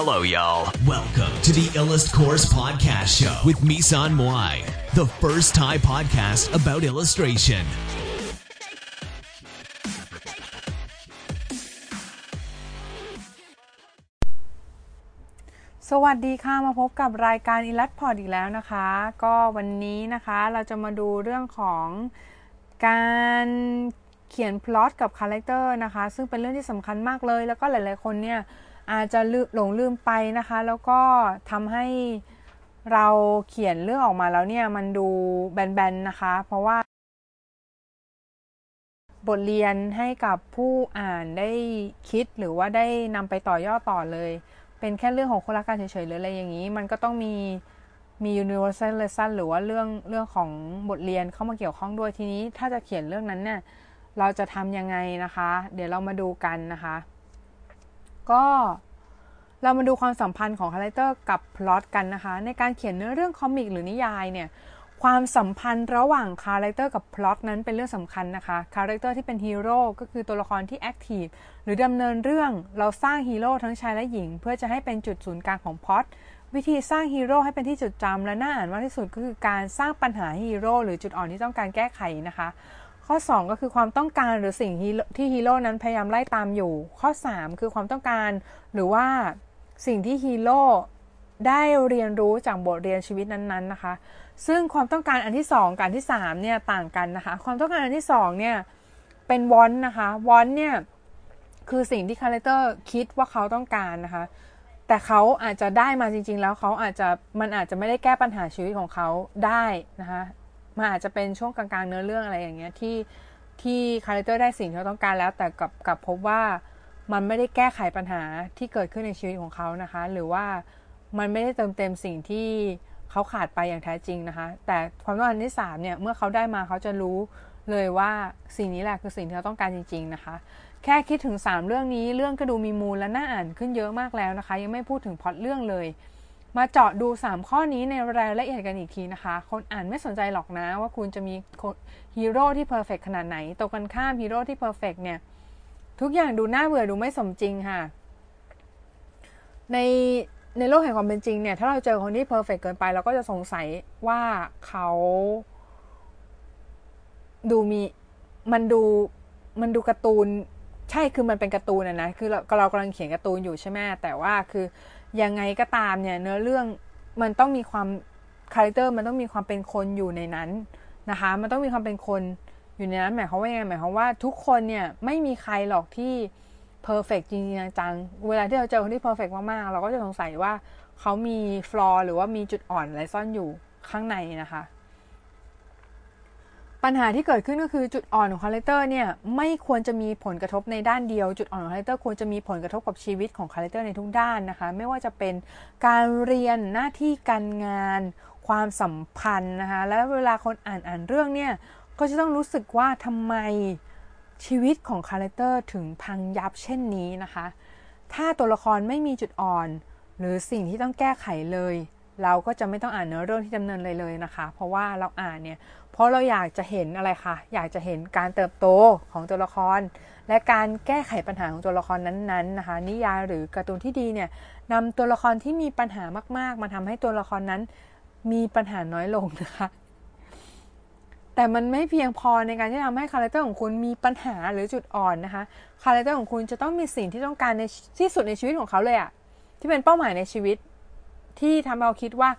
Hello, y'all. Welcome to the Illust Course Podcast Show with Misan Moai, the first Thai podcast about illustration. สวัสดีค่ะ มาพบกับรายการ Illust Pod อีกแล้วนะคะ ก็วันนี้นะคะเราจะมาดูเรื่องของการเขียนพล็อตกับคาแรคเตอร์นะคะ ซึ่งเป็นเรื่องที่สำคัญมากเลย แล้วก็หลาย ๆ คนเนี่ย อาจจะหลงลืมไปนะคะ แล้วก็ทำให้เราเขียนเรื่องออกมาแล้วเนี่ย มันดูแบนๆนะคะ เพราะว่า บทเรียนให้กับผู้อ่านได้คิดหรือว่าได้นำไปต่อยอดต่อเลย เป็นแค่เรื่องของคนรักกันเฉยๆหรืออะไรอย่างนี้ มันก็ต้องมีมี universal lesson หรือว่าเรื่องเรื่องของบทเรียนเข้ามาเกี่ยวข้องด้วยทีนี้ ถ้าจะเขียนเรื่องนั้นเนี่ยเราจะทำยังไงนะคะ เดี๋ยวเรามาดูกันนะคะ ก็เรามาดูความสัมพันธ์ของคาแรคเตอร์กับพล็อตกันนะคะ ในการเขียนเนื้อเรื่องคอมิกหรือนิยายเนี่ยความสัมพันธ์ระหว่างคาแรคเตอร์กับพล็อตนั้นเป็นเรื่องสำคัญนะคะคาแรคเตอร์ที่เป็นฮีโร่ก็คือตัวละครที่ active หรือดำเนินเรื่องเราสร้างฮีโร่ทั้งชายและหญิง เพื่อจะให้เป็นจุดศูนย์กลางของพล็อตวิธีสร้างฮีโร่ให้เป็นที่จดจำและน่าอ่านมากที่สุดก็คือการสร้างปัญหาฮีโร่หรือจุดอ่อนที่ต้องการแก้ไขนะคะ ข้อ 2 ก็คือความต้องการหรือสิ่งที่ฮีโร่นั้นพยายามไล่ตามอยู่ ข้อ 3 คือความต้องการหรือว่าสิ่งที่ฮีโร่ได้เรียนรู้จากบทเรียนชีวิตนั้นๆนะคะ ซึ่งความต้องการอันที่ 2กับอันที่3เนี่ยต่างกันนะคะ ความต้องการอันที่2เนี่ยเป็นวอนนะคะวอนเนี่ยคือสิ่งที่คาแรคเตอร์คิดว่าเขาต้องการนะคะ แต่เขาอาจจะได้มาจริง ๆ แล้วเขาอาจจะมันอาจจะไม่ได้แก้ปัญหาชีวิตของเขาได้นะคะ มันอาจจะเป็นช่วงกลางๆเนื้อเรื่องอะไรอย่างเงี้ยที่ที่คาแรคเตอร์ได้สิ่งที่เขาต้องการแล้ว แต่กับกับพบว่ามันไม่ได้แก้ไขปัญหาที่เกิดขึ้นในชีวิตของเขานะคะ หรือว่ามันไม่ได้เติมเต็มสิ่งที่เขาขาดไปอย่างแท้จริงนะคะ แต่ความต้องการที่3เนี่ยเมื่อเขาได้มาเขาจะรู้เลยว่าสิ่งนี้แหละคือสิ่งที่เขาต้องการจริง ๆ นะคะ แค่คิดถึง 3 เรื่องนี้เรื่องก็ดูมีมูลและน่าอ่านขึ้นเยอะมากแล้วนะคะ ยังไม่พูดถึงพล็อตเรื่องเลย มาเจาะดู 3 ข้อนี้ในรายละเอียดกันอีกทีนะคะ คนอ่านไม่สนใจหรอกนะว่าคุณจะมีฮีโร่ที่ perfect ขนาดไหนตรงกันข้ามฮีโร่ที่ perfect เนี่ย ทุกอย่างดูน่าเบื่อดูไม่สมจริงค่ะ ในในโลกแห่งความเป็นจริงเนี่ย ถ้าเราเจอคนที่ perfect เกินไป เราก็จะสงสัยว่าเขาดูมีมันดูมันดูการ์ตูน ใช่คือมันเป็นการ์ตูนนะนะคือเราเรากำลังเขียนการ์ตูนอยู่ใช่ไหมแต่ว่าคือ ยังไงก็ตามเนี่ยเนื้อเรื่องมันต้องมีความคาแรคเตอร์มันต้องมีความเป็นคนอยู่ในนั้นนะคะ มันต้องมีความเป็นคนอยู่ในนั้นหมายความว่ายังไงหมายความว่าทุกคนเนี่ยไม่มีใครหรอกที่ perfect จริงจังเวลาที่เราเจอคนที่ perfect มากๆ เราก็จะสงสัยว่าเขามี flaw หรือว่ามีจุดอ่อนอะไรซ่อนอยู่ข้างในนะคะ ปัญหาที่เกิดขึ้นก็คือจุดอ่อนของคาแรคเตอร์เนี่ยไม่ควรจะมีผลกระทบในด้านเดียว จุดอ่อนของคาแรคเตอร์ควรจะมีผลกระทบกับชีวิตของคาแรคเตอร์ในทุกด้านนะคะ ไม่ว่าจะเป็นการเรียนหน้าที่การงาน ความสัมพันธ์นะคะแล้วเวลาคนอ่านอ่านเรื่องเนี่ยก็จะต้องรู้สึกว่าทำไมชีวิตของคาแรคเตอร์ถึงพังยับเช่นนี้นะคะ ถ้าตัวละครไม่มีจุดอ่อน หรือสิ่งที่ต้องแก้ไขเลย เราก็จะไม่ต้องอ่านเนื้อเรื่องที่ดำเนินเลยเลยนะคะ เพราะว่าเราอ่านเนี่ยเพราะเราอยากจะเห็นอะไรคะอยากจะเห็นการเติบโตของตัวละคร และการแก้ไขปัญหาของตัวละครนั้นๆนะคะ นิยายหรือการ์ตูนที่ดีเนี่ยนำตัวละครที่มีปัญหามาก ๆ มาทำให้ตัวละครนั้น มีปัญหาน้อยลงนะคะ แต่มันไม่เพียงพอในการที่ทำให้คาแรคเตอร์ของคุณมีปัญหาหรือจุดอ่อนนะคะคาแรคเตอร์ของคุณจะต้องมีสิ่งที่ต้องการในที่สุดในชีวิตของเขาเลยอะที่เป็นเป้าหมายในชีวิต ที่ทำเราคิดว่า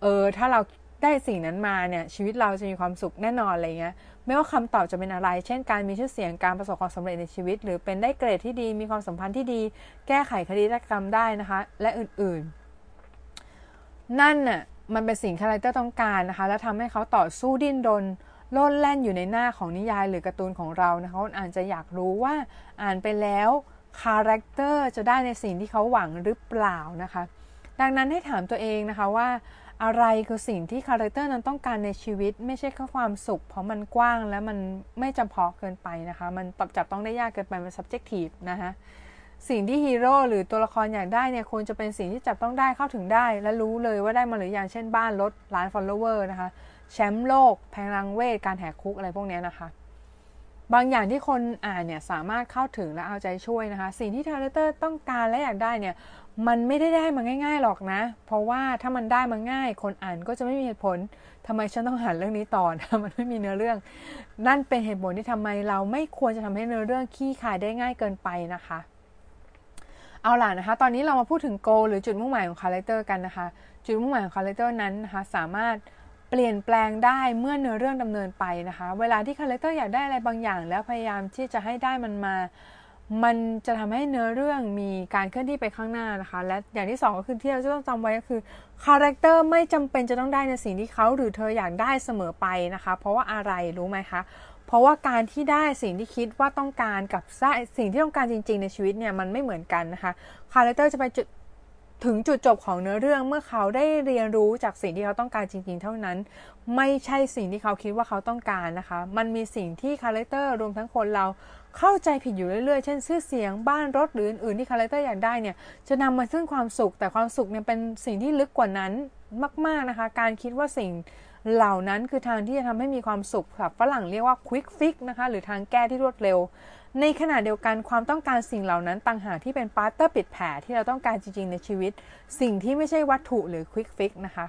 เออถ้าเราได้สิ่งนั้นมาเนี่ยชีวิตเราจะมีความสุขแน่นอนอะไรเงี้ยไม่ว่าคำตอบจะเป็นอะไร เช่นการมีชื่อเสียงการประสบความสำเร็จในชีวิต หรือเป็นได้เกรดที่ดีมีความสัมพันธ์ที่ดี แก้ไขคดีฆาตกรรมได้นะคะ และอื่นๆ นั่นน่ะมันเป็นสิ่งคาแรคเตอร์ต้องการนะคะ และทำให้เขาต่อสู้ดิ้นรนโลดแล่นอยู่ในหน้าของนิยายหรือการ์ตูนของเรานะคะคนอ่านจะอยากรู้ว่าอ่านไปแล้วคาแรคเตอร์จะได้ในสิ่งที่เขาหวังหรือเปล่านะคะ ดังนั้นให้ถามตัวเองนะคะว่าอะไรคือสิ่งที่คาแรคเตอร์นั้นต้องการในชีวิต ไม่ใช่แค่ความสุข เพราะมันกว้างและมันไม่จำเพาะเกินไปนะคะ มันปรับจับต้องได้ยากเกินไปมัน subjective นะคะสิ่งที่ฮีโร่หรือตัวละครอยากได้เนี่ยควรจะเป็นสิ่งที่จับต้องได้เข้าถึงได้ และรู้เลยว่าได้มาหรือยังเช่นบ้านรถล้าน follower นะคะ แชมป์โลกแพงรังเวทการแหกคุกอะไรพวกนี้นะคะ บางอย่างที่คนอ่านเนี่ยสามารถเข้าถึงและเอาใจช่วยนะคะ สิ่งที่คาแรคเตอร์ต้องการและอยากได้เนี่ยมันไม่ได้ได้มาง่าย ๆหรอกนะ เพราะว่าถ้ามันได้มาง่าย คนอ่านก็จะไม่มีเหตุผลทำไมฉันต้องอ่านเรื่องนี้ต่อนะมันไม่มีเนื้อเรื่อง นั่นเป็นเหตุผลที่ทำไมเราไม่ควรจะทำให้เนื้อเรื่องคลี่คลายได้ง่ายเกินไปนะคะ เอาล่ะนะคะ ตอนนี้เรามาพูดถึง goal หรือจุดมุ่งหมายของคาแรคเตอร์กันนะคะ จุดมุ่งหมายของคาแรคเตอร์นั้นนะคะสามารถ เปลี่ยนแปลงได้เมื่อเนื้อเรื่องดำเนินไปนะคะ เวลาที่คาแรคเตอร์อยากได้อะไรบางอย่าง แล้วพยายามที่จะให้ได้มันมา มันจะทำให้เนื้อเรื่องมีการเคลื่อนที่ไปข้างหน้านะคะ และอย่างที่ 2 ก็คือที่เราจะต้องจำไว้ก็คือคาแรคเตอร์ไม่จำเป็นจะต้องได้ในสิ่งที่เขาหรือเธออยากได้เสมอไปนะคะ เพราะว่าอะไรรู้ไหมคะเพราะว่าการที่ได้สิ่งที่คิดว่าต้องการกับสิ่งที่ต้องการจริง ๆ ในชีวิตเนี่ยมันไม่เหมือนกันนะคะคาแรคเตอร์จะไปจุด ถึงจุดจบของเนื้อเรื่องเมื่อเขาได้เรียนรู้จากสิ่งที่เขาต้องการจริง ๆ เท่านั้น ไม่ใช่สิ่งที่เขาคิดว่าเขาต้องการนะคะ มันมีสิ่งที่คาแรคเตอร์รวมทั้งคนเราเข้าใจผิดอยู่เรื่อยๆ เช่นชื่อเสียงบ้านรถหรืออื่นๆที่คาแรคเตอร์อยากได้เนี่ยจะนำมาซึ่งความสุขแต่ความสุขเนี่ยเป็นสิ่งที่ลึกกว่านั้นมาก ๆนะคะ การคิดว่าสิ่ง เหล่านั้นคือทางที่จะทำให้มีความสุขแบบฝรั่งเรียกว่า quick fix นะคะหรือทางแก้ที่รวดเร็ว ในขณะเดียวกันความต้องการสิ่งเหล่านั้นต่างหากที่เป็นพลาสเตอร์ปิดแผลที่เราต้องการจริงๆในชีวิต สิ่งที่ไม่ใช่วัตถุหรือ quick fix นะคะ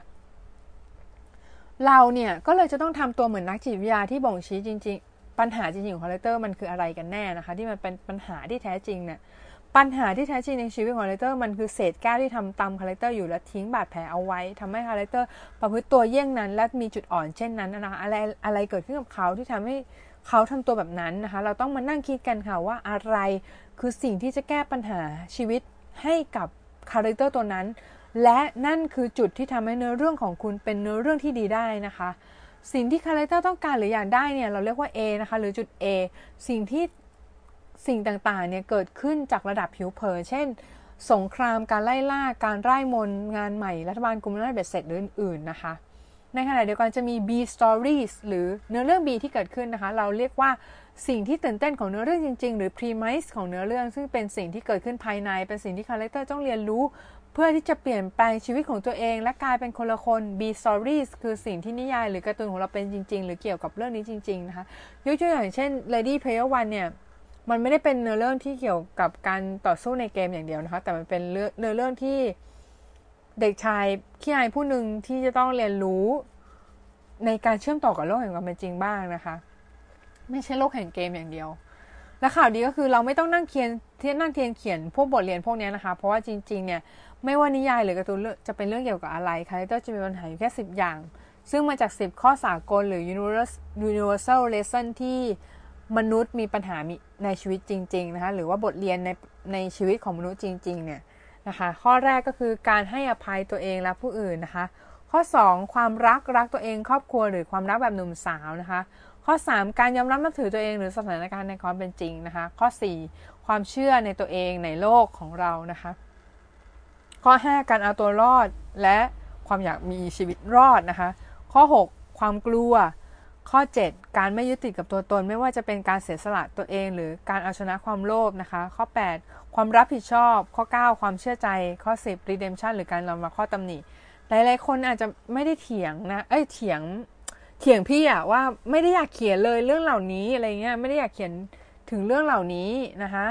เราเนี่ยก็เลยจะต้องทำตัวเหมือนนักจิตวิทยาที่บ่งชี้จริง ๆ ปัญหาจริงๆของคาแรคเตอร์มันคืออะไรกันแน่นะคะ ที่มันเป็นปัญหาที่แท้จริงเนี่ย ปัญหาที่แท้จริงในชีวิตของคาแรคเตอร์มันคือเศษแก้วที่ทิ่มตำคาแรคเตอร์อยู่และทิ้งบาดแผลเอาไว้ทำให้คาแรคเตอร์ประพฤติตัวเยี่ยงนั้น และมีจุดอ่อนเช่นนั้นนะคะอะไรอะไรเกิดขึ้นกับเขาที่ทำให้เขาทำตัวแบบนั้นนะคะ เราต้องมานั่งคิดกันค่ะว่าอะไรคือสิ่งที่จะแก้ปัญหาชีวิตให้กับคาแรคเตอร์ตัวนั้น และนั่นคือจุดที่ทำให้เนื้อเรื่องของคุณเป็นเนื้อเรื่องที่ดีได้นะคะ สิ่งที่คาแรคเตอร์ต้องการหรืออยากได้เนี่ยเราเรียกว่า A นะคะหรือจุด A สิ่งที่ สิ่งต่างๆเนี่ยเกิดขึ้นจากระดับผิวเผินเช่น สงครามการไล่ล่าการร่ายมนต์งานใหม่รัฐบาลกุมอำนาจเบ็ดเสร็จหรืออื่นๆนะคะ ในขณะเดียวกันจะมี B stories หรือเนื้อเรื่อง B ที่เกิดขึ้นนะคะ เราเรียกว่าสิ่งที่ตื่นเต้นของเนื้อเรื่องจริง ๆ หรือ premise ของเนื้อเรื่อง ซึ่งเป็นสิ่งที่เกิดขึ้นภายในเป็นสิ่งที่คาแรคเตอร์ต้องเรียนรู้ เพื่อที่จะเปลี่ยนแปลงชีวิตของตัวเอง และกลายเป็นคนละคน B stories คือสิ่งที่นิยาย หรือการ์ตูนของเราเป็นจริง ๆ หรือเกี่ยวกับเรื่องนี้จริง ๆ นะคะยกตัวอย่างเช่น Ready Player One เนี่ย มันไม่ได้เป็นเนื้อเรื่องที่เกี่ยวกับการต่อสู้ในเกมอย่างเดียวนะคะ แต่มันเป็นเนื้อเรื่องที่เด็กชายขี้อายผู้หนึ่งที่จะต้องเรียนรู้ในการเชื่อมต่อกับโลกแห่งความเป็นจริงบ้างนะคะ ไม่ใช่โลกแห่งเกมอย่างเดียว และข่าวดีก็คือเราไม่ต้องนั่งเขียนที่นั่งเทียนเขียนพวกบทเรียนพวกนี้นะคะ เพราะว่าจริง ๆ เนี่ยไม่ว่านิยายหรือการ์ตูนจะเป็นเรื่องเกี่ยวกับอะไรคาแรคเตอร์จะมีปัญหาอยู่แค่ 10 อย่าง ซึ่งมาจาก 10 ข้อสากลหรือ universal lesson ที่ มนุษย์มีปัญหาในชีวิตจริง ๆ นะคะ หรือว่าบทเรียนในในชีวิตของมนุษย์จริง ๆ เนี่ยนะคะ ข้อแรกก็คือการให้อภัยตัวเองและผู้อื่นนะคะ ข้อ 2 ความรักรักตัวเองครอบครัวหรือความรักแบบหนุ่มสาวนะคะ ข้อ 3 การยอมรับนับถือตัวเองหรือสถานการณ์ในความเป็นจริงนะคะ ข้อ 4 ความเชื่อในตัวเองในโลกของเรานะคะ ข้อ 5 การเอาตัวรอดและความอยากมีชีวิตรอดนะคะ ข้อ 6 ความกลัว ข้อ 7 การไม่ยึดติดกับตัวตน ไม่ว่าจะเป็นการเสียสละตัวเอง หรือการเอาชนะความโลภนะคะ ข้อ 8 ความรับผิดชอบ ข้อ 9 ความเชื่อใจ ข้อ 10 redemption หรือการยอมรับข้อตำหนิ หลายๆคนอาจจะไม่ได้เถียงนะ เอ้ย เถียง เถียงพี่อะว่าไม่ได้อยากเขียนเลยเรื่องเหล่านี้อะไรเงี้ย ไม่ได้อยากเขียนถึงเรื่องเหล่านี้นะคะ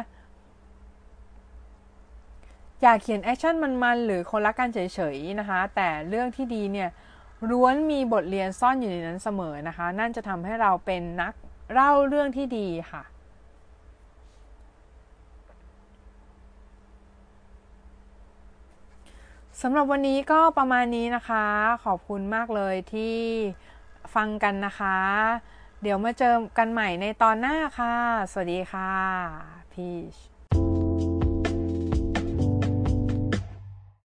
อยากเขียนแอคชั่นมันๆหรือคนรักกันเฉยๆนะคะ แต่เรื่องที่ดีเนี่ย ล้วนมีบทเรียนซ่อนอยู่ในนั้นเสมอนะคะ นั่นจะทำให้เราเป็นนักเล่าเรื่องที่ดีค่ะ สำหรับวันนี้ก็ประมาณนี้นะคะ ขอบคุณมากเลยที่ฟังกันนะคะ เดี๋ยวมาเจอกันใหม่ในตอนหน้าค่ะ สวัสดีค่ะพีช